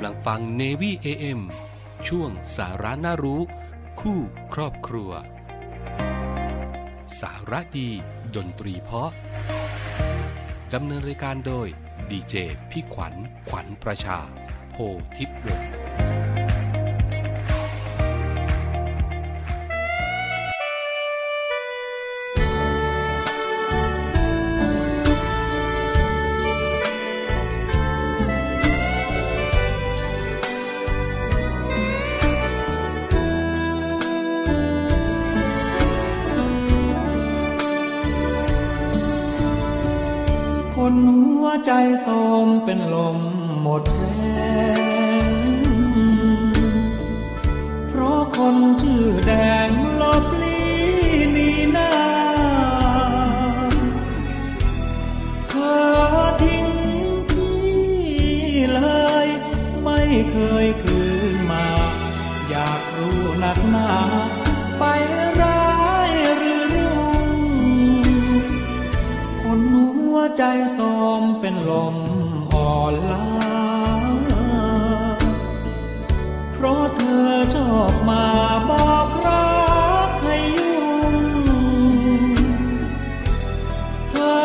ำลังฟัง Navy AM ช่วงสาระน่ารู้ คู่ครอบครัว สาระดี ดนตรีเพาะดำเนินรายการโดยดีเจพี่ขวัญขวัญประชา โพทิพย์วงศ์ คนหัวใจโสมเป็นลมหมดแรงเพราะคนชื่อแดงลบลีนีนาเธอทิ้งพี่เลย ไม่เคยคืนมา อยากรู้หนักหนา ใจโสมเป็นลมอ่อนล้า เพราะเธอชอบมาบอกรักให้ยุ่ง เธอ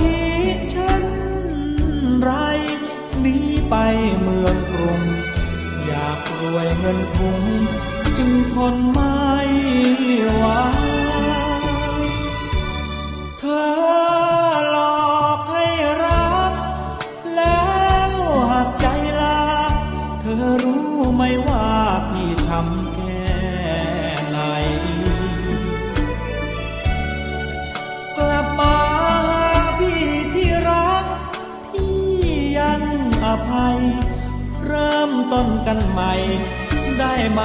คิดฉันไรหนีไปเมืองกรุง อยากรวยเงินทุงจึงทนม่ไต้นกันใหม่ ได้ไหม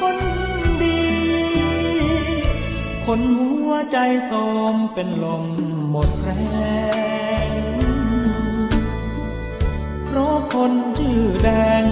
คนดี คนหัวใจโสมเป็นลมหมดแรงเพราะคนชื่อแดง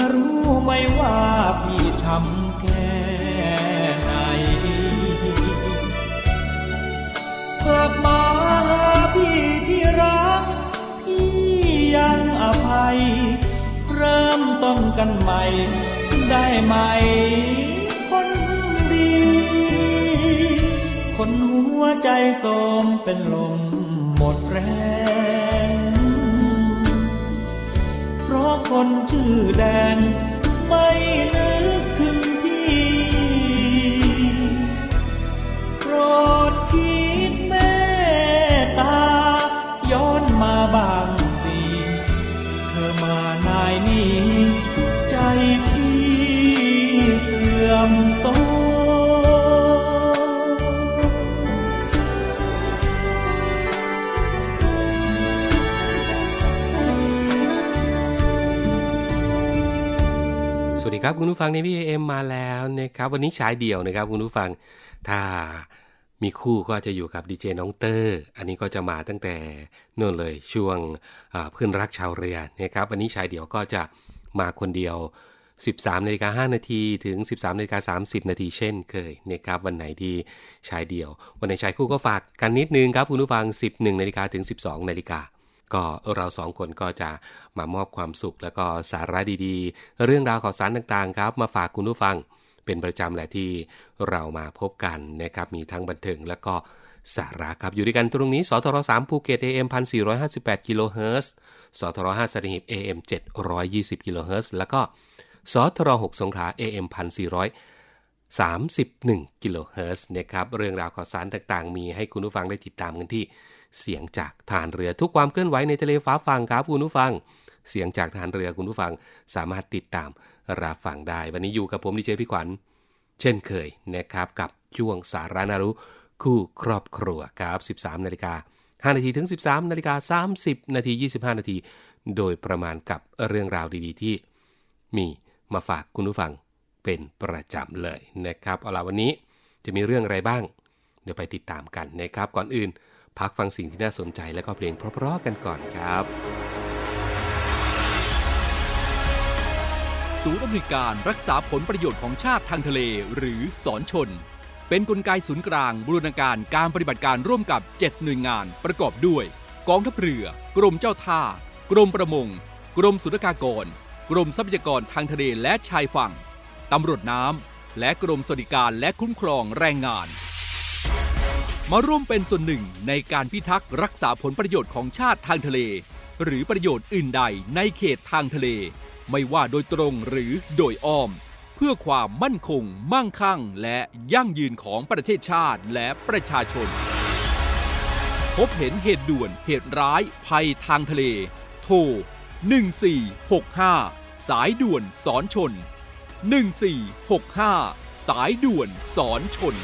อรู้ไหมว่าพี่ช้ำแค่ไหน กลับมาหาพี่ที่รัก พี่ยังอภัย เริ่มต้นกันใหม่ ได้ไหม คนดี คนหัวใจโสมเป็นลมหมดแรง คนชื่อแดงไม่ลืม ครับคุณผู้ฟังในพี่เอ็มมาแล้วนะครับวันนี้ฉายเดี่ยวนะครับคุณผู้ฟังถ้ามีคู่ก็จะอยู่กับดีเจน้องเตอร์ อันนี้ก็จะมาตั้งแต่นู่นเลยช่วงเพื่อนรักชาวเรือนะครับวันนี้ฉายเดี่ยวก็จะมาคนเดียว 13นาฬิกา5นาทีถึง 13นาฬิกา30 นาทีเช่นเคยนะครับวันไหนที่ชายเดี่ยว วันไหนชายคู่ก็ฝากกันนิดนึงครับคุณผู้ฟัง 11นาฬิกาถึง 12นาฬิกา ก็เราสองคนก็จะมามอบความสุขแล้วก็สาระดีๆ เรื่องราวข่าวสารต่างๆครับ มาฝากคุณผู้ฟังเป็นประจำแหละที่เรามาพบกันนะครับมีทั้งบันเทิงแล้วก็สาระครับ อยู่ด้วยกันตรงนี้สทร3ภูเก็ต AM 1458กิโลเฮิรตซ์สทร5สัตหีบ AM 720กิโลเฮิรตซ์แล้วก็สทร6สงขลา AM 1400 31กิโลเฮิรตซ์นะครับเรื่องราวข่าวสารต่างๆ มีให้คุณผู้ฟังได้ติดตามกันที่ เสียงจากฐานเรือทุกความเคลื่อนไหวในทะเลฟ้าฟังครับคุณผู้ฟัง เสียงจากฐานเรือคุณผู้ฟังสามารถติดตามรับฟังได้ วันนี้อยู่กับผมดีเจพี่ขวัญ เช่นเคยนะครับกับช่วงสารานารุคู่ครอบครัวครับ 13นาฬิกา5นาทีถึง 13นาฬิกา30นาที25 นาที โดยประมาณกับเรื่องราวดีๆ ที่มีมาฝากคุณผู้ฟังเป็นประจำเลยนะครับเอาล่ะวันนี้จะมีเรื่องอะไรบ้าง เดี๋ยวไปติดตามกันนะครับก่อนอื่น พักฟังสิ่งที่น่าสนใจและก็เพลงเพราะๆกันก่อนครับศูนย์อำนวยการรักษาผลประโยชน์ของชาติทางทะเลหรือสอนชน เป็นนกลไกศูนย์กลางบูรณาการการปฏิบัติการร่วมกับ 7 หน่วยงานประกอบด้วย กองทัพเรือ กรมเจ้าท่า กรมประมง กรมสุรากากรกรมทรัพยากรทางทะเลและชายฝั่งตำรวจน้ำและกรมสวัสดิการและคุ้มครองแรงงาน มาร่วมเป็นส่วนหนึ่งในการพิทักษ์รักษาผลประโยชน์ของชาติทางทะเล หรือประโยชน์อื่นใดในเขตทางทะเล ไม่ว่าโดยตรงหรือโดยอ้อม เพื่อความมั่นคง มั่งคั่ง และยั่งยืนของประเทศชาติและประชาชน พบเห็นเหตุด่วนเหตุร้ายภัยทางทะเล โทร 1465 สายด่วนสอนชน 1465 สายด่วนสอนชน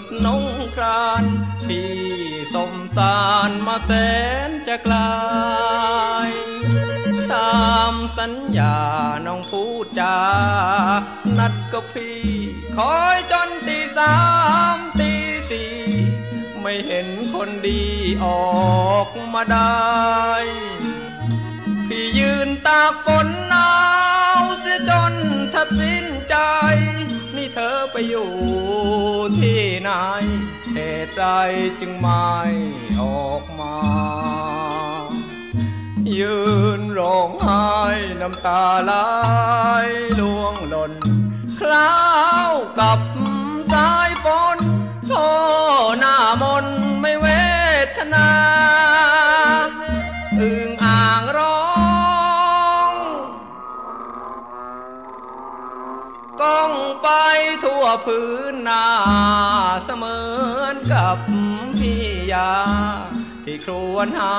ดน้องครานพี่สมสารมาแสนจะไกลตามสัญญาน้องพูดจา นัดกับพี่ คอยจนตีสามตีสี่ไม่เห็นคนดีออกมาได้ พี่ยืนตากฝนหนาวเสียจนแทบสิ้นใจ เธอไปอยู่ที่ไหนเหตุใดจึงไม่ออกมา ยืนร้องไห้น้ำตาไหลล่วงหล่นคล้าวกับสายฝนโทหน้ามนไม่เวทนา พื้นนาเสมือนกับพี่ยา ที่ครวญหา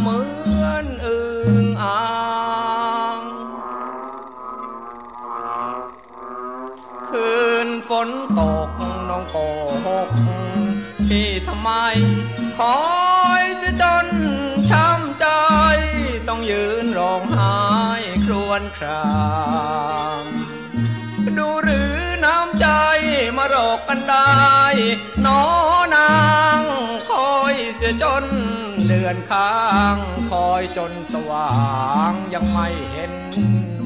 เหมือนอึงอ่างคืนฝนตกน้องโกหกที่ทำไมคอยเสียจนช้ำใจต้องยืนร้องไห้ครวญครางดูหรือ น้ำใจมาหลอกกันได้น้อนางคอยเสียจนเดือนค้างคอยจนสว่างยังไม่เห็น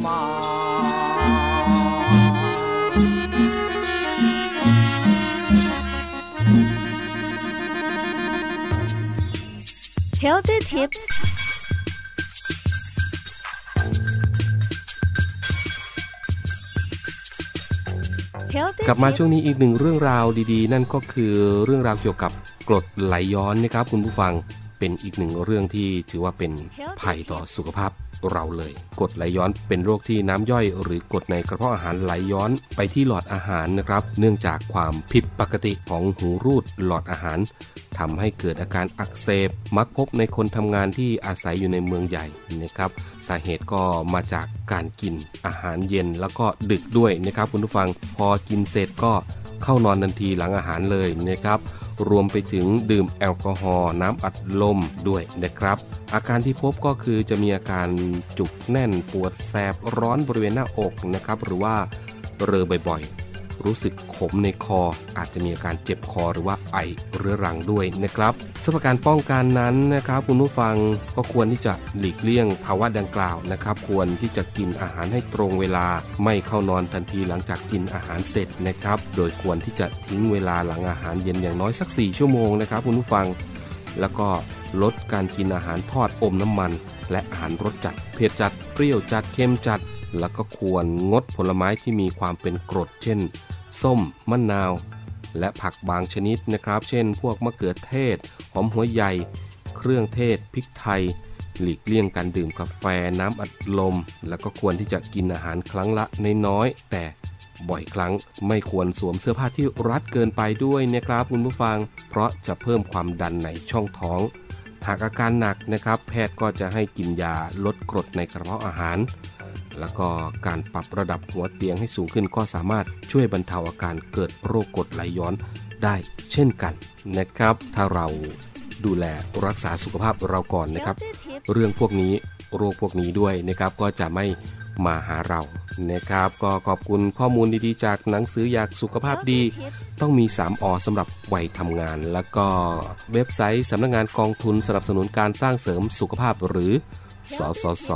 มา Healthy Tips กลับมาช่วงนี้อีกหนึ่งเรื่องราวดีๆ นั่นก็คือเรื่องราวเกี่ยวกับกรดไหลย้อนนะครับ คุณผู้ฟังเป็นอีกหนึ่งเรื่องที่ถือว่าเป็นภัยต่อสุขภาพ เราเลยกรดไหลย้อนเป็นโรคที่น้ำย่อย หรือกรดในกระเพาะอาหารไหลย้อนไปที่หลอดอาหารนะครับ เนื่องจากความผิดปกติของหูรูดหลอดอาหารทำให้เกิดอาการอักเสบมักพบในคนทำงานที่อาศัยอยู่ในเมืองใหญ่นะครับสาเหตุก็มาจากการกินอาหารเย็นแล้วก็ดึกด้วยนะครับคุณผู้ฟังพอกินเสร็จก็เข้านอนทันทีหลังอาหารเลยนะครับ รวมไปถึงดื่มแอลกอฮอล์น้ำอัดลมด้วยนะครับ อาการที่พบก็คือจะมีอาการจุกแน่นปวดแสบร้อนบริเวณหน้าอกนะครับ หรือว่าเรอบ่อย รู้สึกขมในคอ อาจจะมีอาการเจ็บคอหรือว่าไอเรื้อรังด้วยนะครับสำหรับการป้องกันนั้นนะครับคุณผู้ฟังก็ควรที่จะหลีกเลี่ยงภาวะดังกล่าวนะครับ ควรที่จะกินอาหารให้ตรงเวลา ไม่เข้านอนทันทีหลังจากกินอาหารเสร็จนะครับ โดยควรที่จะทิ้งเวลาหลังอาหารเย็นอย่างน้อยสัก 4 ชั่วโมงนะครับคุณผู้ฟัง แล้วก็ลดการกินอาหารทอดอมน้ำมัน และอาหารรสจัด เผ็ดจัด เปรี้ยวจัด เค็มจัด แล้วก็ควรงดผลไม้ที่มีความเป็นกรด เช่น ส้ม มะนาว และผักบางชนิดนะครับ เช่น พวกมะเขือเทศ หอมหัวใหญ่ เครื่องเทศ พริกไทย หลีกเลี่ยงการดื่มกาแฟน้ำอัดลม แล้วก็ควรที่จะกินอาหารครั้งละน้อยๆแต่บ่อยครั้งไม่ควรสวมเสื้อผ้าที่รัดเกินไปด้วยนะครับคุณผู้ฟัง เพราะจะเพิ่มความดันในช่องท้อง หากอาการหนักนะครับ แพทย์ก็จะให้กินยาลดกรดในกระเพาะอาหาร แล้วก็การปรับระดับหัวเตียงให้สูงขึ้นก็สามารถช่วยบรรเทาอาการเกิดโรคกรดไหลย้อนได้เช่นกันนะครับ ถ้าเราดูแลรักษาสุขภาพเราก่อนนะครับ เรื่องพวกนี้โรคพวกนี้ด้วยนะครับ ก็จะไม่มาหาเรานะครับ ก็ขอบคุณข้อมูลดีๆ จากหนังสืออยากสุขภาพดี ต้องมี 3อสำหรับวัยทำงาน แล้วก็เว็บไซต์สำนักงงานกองทุนสนับสนุนการสร้างเสริมสุขภาพหรือสสส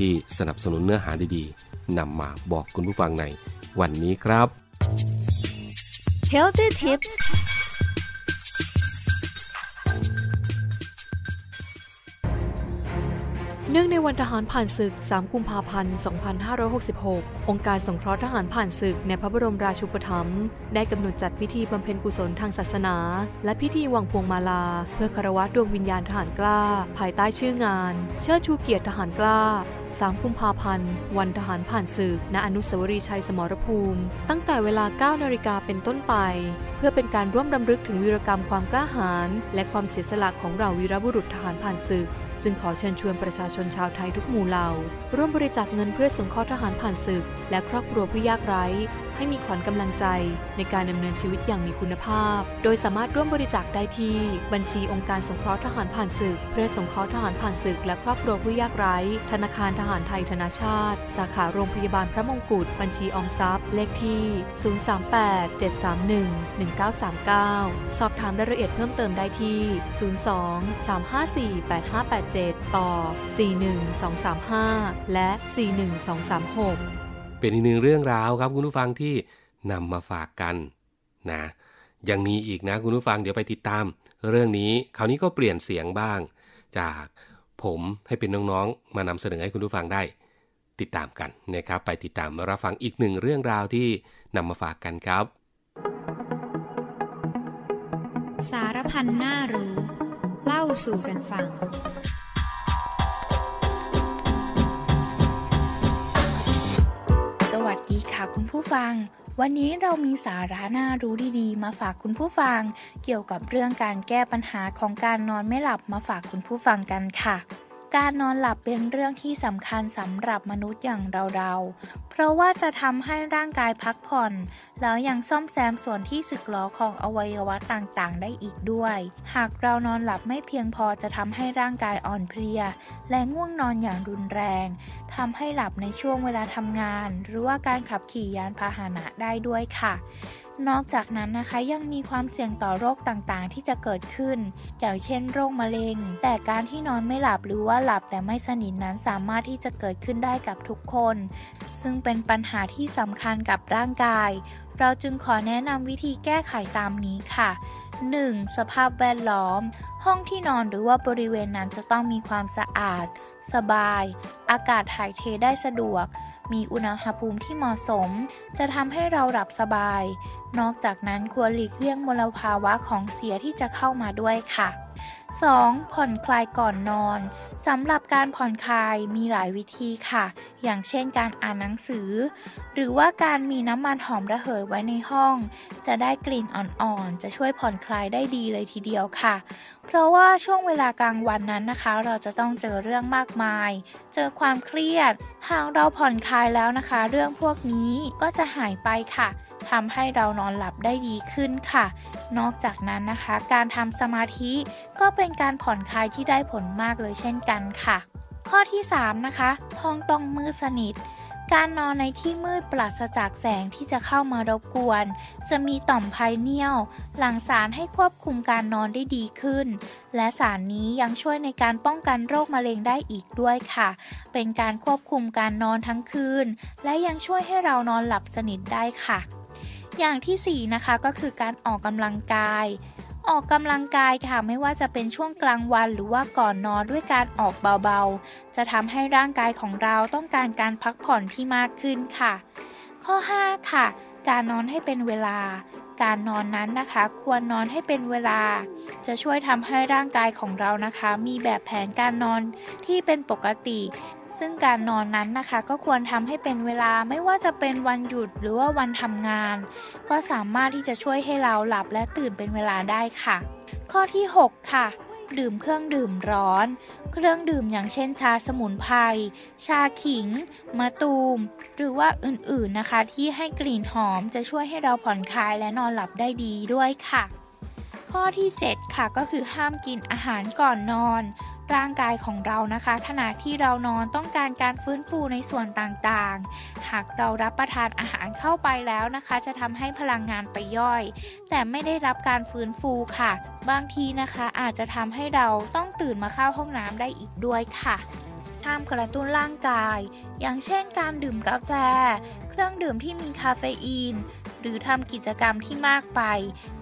ที่สนับสนุนเนื้อหาดีๆนำมาบอกคุณผู้ฟังในวันนี้ครับ Healthy Tips เนื่องในวันทหารผ่านศึก 3 กุมภาพันธ์ 2566 องค์การสงเคราะห์ทหารผ่านศึกในพระบรมราชูปถัมภ์ได้กำหนดจัดพิธีบำเพ็ญกุศลทางศาสนา และพิธีวางพวงมาลา เพื่อคารวะดวงวิญญาณทหารกล้า ภายใต้ชื่องาน เชิดชูเกียรติทหารกล้า 3 กุมภาพันธ์ วันทหารผ่านศึก ณ อนุสาวรีย์ชัยสมรภูมิ ตั้งแต่เวลา 9 นาฬิกาเป็นต้นไป เพื่อเป็นการร่วมรำลึกถึงวีรกรรมความกล้าหาญและความเสียสละของเราวีรบุรุษทหารผ่านศึก จึงขอเชิญชวนประชาชนชาวไทยทุกหมู่เหล่า ร่วมบริจาคเงินเพื่อสงเคราะห์ทหารผ่านศึก และครอบครัวผู้ยากไร้ ให้มีขวัญกำลังใจ ในการดำเนินชีวิตอย่างมีคุณภาพ โดยสามารถร่วมบริจาคได้ที่ บัญชีองค์การสงเคราะห์ทหารผ่านศึก เพื่อสงเคราะห์ทหารผ่านศึก และครอบครัวผู้ยากไร้ ธนาคารทหารไทยธนาชาติ สาขาโรงพยาบาลพระมงกุฎบัญชีออมทรัพย์ เลขที่ 038-731-1939 สอบถามรายละเอียดเพิ่มเติมได้ที่ 02-354-8587 ต่อ 41235 และ 41236 เป็นอีกหนึ่งเรื่องราวครับคุณผู้ฟังที่นำมาฝากกันนะยังมีอีกนะคุณผู้ฟังเดี๋ยวไปติดตาม เรื่องนี้คราวนี้ก็เปลี่ยนเสียงบ้าง จากผมให้เป็นน้องๆ มานำเสนอให้คุณผู้ฟังได้ ติดตามกันนะครับไปติดตามรับฟังอีกหนึ่งเรื่องราวที่นำมาฝากกันครับ สารพันหน้ารู้ เล่าสู่กันฟัง สวัสดีค่ะคุณผู้ฟัง วันนี้เรามีสาระน่ารู้ดีๆ มาฝากคุณผู้ฟัง เกี่ยวกับเรื่องการแก้ปัญหาของการนอนไม่หลับมาฝากคุณผู้ฟังกันค่ะ การนอนหลับเป็นเรื่องที่สำคัญสำหรับมนุษย์อย่างเราๆ เพราะว่าจะทำให้ร่างกายพักผ่อน แล้วยังซ่อมแซมส่วนที่สึกหรอของอวัยวะต่างๆ ได้อีกด้วย หากเรานอนหลับไม่เพียงพอจะทำให้ร่างกายอ่อนเพลีย และง่วงนอนอย่างรุนแรงทำให้หลับในช่วงเวลาทำงาน หรือว่าการขับขี่ยานพาหนะได้ด้วยค่ะ นอกจากนั้นนะคะยังมีความเสี่ยงต่อโรคต่างๆ ที่จะเกิดขึ้น อย่างเช่น โรคมะเร็ง แต่การที่นอนไม่หลับหรือว่าหลับแต่ไม่สนิทนั้นสามารถที่จะเกิดขึ้นได้กับทุกคน ซึ่งเป็นปัญหาที่สำคัญกับร่างกาย เราจึงขอแนะนำวิธีแก้ไขตามนี้ค่ะ 1. สภาพแวดล้อม ห้องที่นอนหรือว่าบริเวณนั้นจะต้องมีความสะอาด สบาย อากาศถ่ายเทได้สะดวก มีอุณหภูมิที่เหมาะสม จะทำให้เราหลับสบาย นอกจากนั้นควรหลีกเลี่ยงมลภาวะของเสียที่จะเข้ามาด้วยค่ะ 2. ผ่อนคลายก่อนนอนสำหรับการผ่อนคลายมีหลายวิธีค่ะ อย่างเช่นการอ่านหนังสือ หรือว่าการมีน้ำมันหอมระเหยไว้ในห้อง จะได้กลิ่นอ่อนๆ จะช่วยผ่อนคลายได้ดีเลยทีเดียวค่ะ เพราะว่าช่วงเวลากลางวันนั้นนะคะ เราจะต้องเจอเรื่องมากมาย เจอความเครียด หากเราผ่อนคลายแล้วนะคะ เรื่องพวกนี้ก็จะหายไปค่ะ ทำให้เรานอนหลับได้ดีขึ้นค่ะ นอกจากนั้นนะคะ การทำสมาธิก็เป็นการผ่อนคลายที่ได้ผลมากเลยเช่นกันค่ะ ข้อที่ 3 นะคะ ห้องต้องมืดสนิท การนอนในที่มืดปราศจากแสงที่จะเข้ามารบกวน จะมีต่อมไพเนียลหลั่งสารให้ควบคุมการนอนได้ดีขึ้น และสารนี้ยังช่วยในการป้องกันโรคมะเร็งได้อีกด้วยค่ะ เป็นการควบคุมการนอนทั้งคืน และยังช่วยให้เรานอนหลับสนิทได้ค่ะ อย่างที่ 4 นะคะก็คือการออกกำลังกาย ออกกำลังกายค่ะไม่ว่าจะเป็นช่วงกลางวันหรือว่าก่อนนอนด้วยการออกเบาๆ จะทำให้ร่างกายของเราต้องการการพักผ่อนที่มากขึ้นค่ะ ข้อ 5 ค่ะ การนอนให้เป็นเวลา การนอนนั้นนะคะ ควรนอนให้เป็นเวลา จะช่วยทำให้ร่างกายของเรานะคะ มีแบบแผนการนอนที่เป็นปกติ ซึ่งการนอนนั้นนะคะก็ควรทำให้เป็นเวลาไม่ว่าจะเป็นวันหยุดหรือว่าวันทำงาน ก็สามารถที่จะช่วยให้เราหลับและตื่นเป็นเวลาได้ค่ะ ข้อที่ 6 ค่ะดื่มเครื่องดื่มร้อน เครื่องดื่มอย่างเช่นชาสมุนไพร ชาขิง มะตูม หรือว่าอื่นๆนะคะ ที่ให้กลิ่นหอมจะช่วยให้เราผ่อนคลายและนอนหลับได้ดีด้วยค่ะ ข้อที่ 7 ค่ะก็คือห้ามกินอาหารก่อนนอน ร่างกายของเรานะคะ ขณะที่เรานอนต้องการการฟื้นฟูในส่วนต่างๆ หากเรารับประทานอาหารเข้าไปแล้วนะคะ จะทำให้พลังงานไปย่อย แต่ไม่ได้รับการฟื้นฟูค่ะ บางทีนะคะอาจจะทำให้เราต้องตื่นมาเข้าห้องน้ำได้อีกด้วยค่ะห้ามกระตุ้นร่างกาย อย่างเช่นการดื่มกาแฟ เครื่องดื่มที่มีคาเฟอีน หรือทำกิจกรรมที่มากไป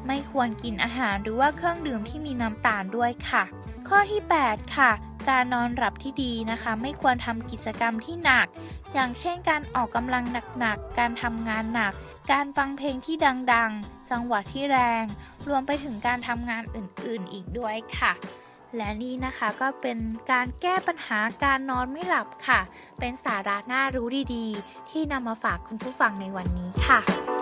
ไม่ควรกินอาหารหรือว่าเครื่องดื่มที่มีน้ำตาลด้วยค่ะ ข้อที่ 8 ค่ะ การนอนหลับที่ดีนะคะ ไม่ควรทำกิจกรรมที่หนัก อย่างเช่นการออกกำลังหนักๆ การทำงานหนัก การฟังเพลงที่ดังๆ จังหวะที่แรง รวมไปถึงการทำงานอื่นๆ อีกด้วยค่ะและนี่นะคะก็เป็นการแก้ปัญหาการนอนไม่หลับค่ะ เป็นสาระน่ารู้ดีๆ ที่นำมาฝากคุณผู้ฟังในวันนี้ค่ะ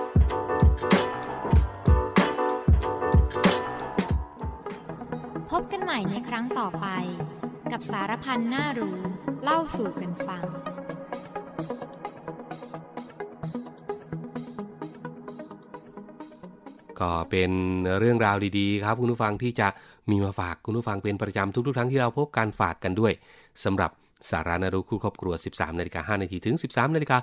ใหม่ในครั้งต่อไป กับสารพันน่ารู้ เล่าสู่กันฟังก็เป็นเรื่องราวดีๆ ครับคุณผู้ฟังที่จะมีมาฝากคุณผู้ฟังเป็นประจำทุกๆครั้งที่เราพบการฝากกันด้วยสำหรับสาระน่ารู้คู่ครอบครัว 13นาฬิกา5นาทีถึง 13นาฬิกา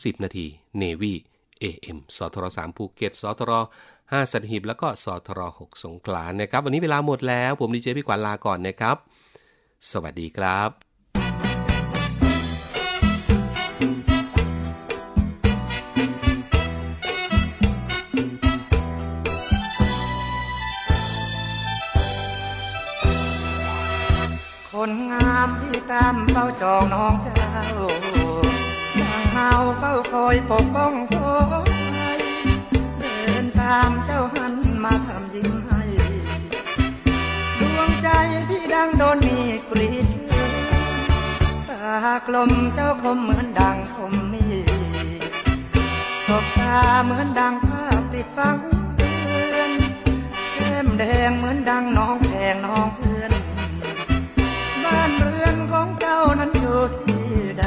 30นาที Navy AM สทร3ภูเก็ต สทร5สัตหีบ แล้วก็สทร6สงขลานะครับ วันนี้เวลาหมดแล้ว ผมดีเจพี่ขวัญลาก่อนนะครับ สวัสดีครับคนงามที่ตามเฝ้าจองน้องเจ้า เฮาเฝ้าคอยปกป้องคอยเดินตามเจ้าหันมาทำยิ้มให้ ดวงใจที่ดังโดนมีกรีดเชือตากลมเจ้าคมเหมือนดังคมมีตบตาเหมือนดังภาพติดฟังเตือนแก้มแดงเหมือนดังน้องแพงน้องเพื่อน บ้านเรือนของเจ้านั้นอยู่ที่ใด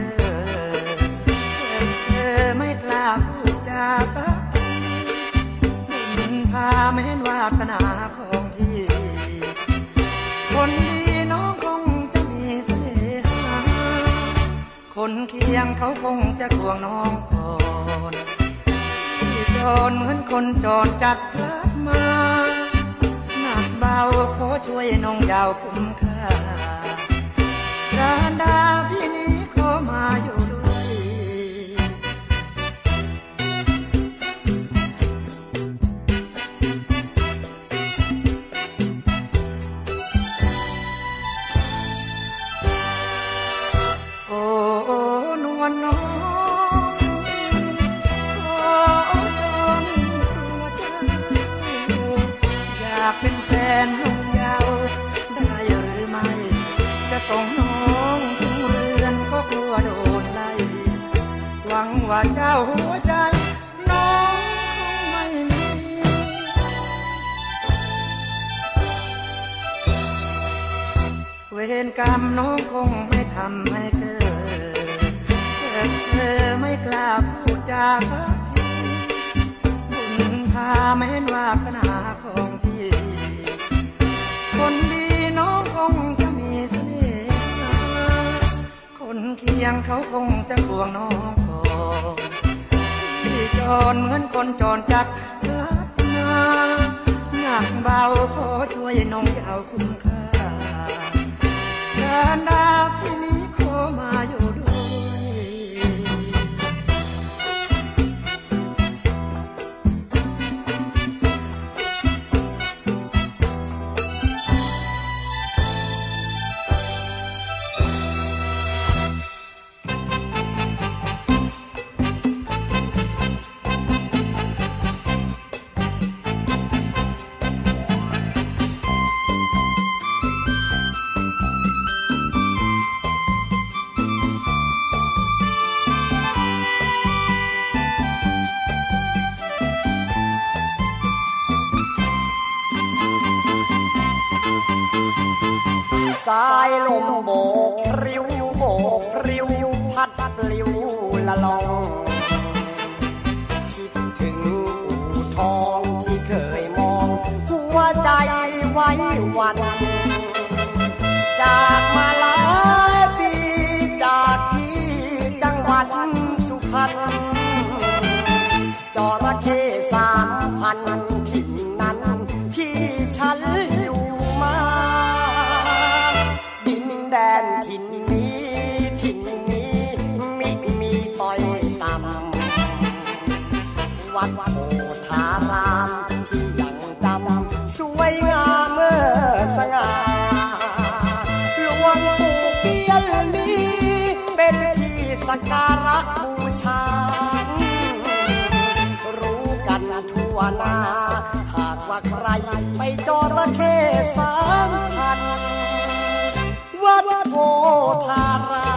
ธอไม่กล้าพูดจากทีมุญพาแม่นวาสนาของพี่ คนดีน้องคงจะมีเสน่ห์คนเคียงเขาคงจะทวงน้องก่อนพี่จนเหมือนคนจอดจัดรับมาหนักเบาขอช่วยน้องดาวคุ้มค่า เวรกรรมน้องคงไม่ทำให้เกิอเธอไม่กล้าพูดจาสักทีบุญพาแม้นว่าขนญหาของพี่คนดีน้องคงจะมีเสน่ห์คนเคียงเขาคงจะห่วงน้องก่อนพี่จรเหมือนคนจรจัดรักงาหนักเบาขอช่วยน้องจะเอาคุ้มค่า นาวที่นี้โคมาอยู่ cotton จระเข้สามพันวัดโพธาราม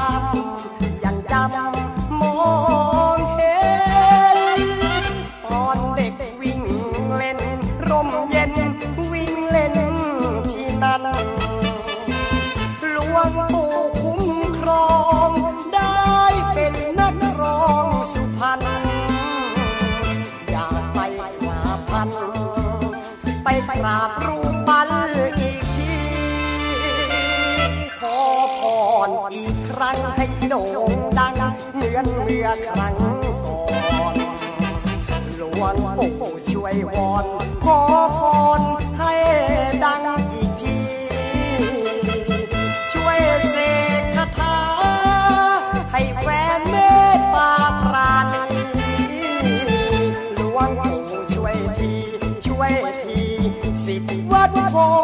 what we.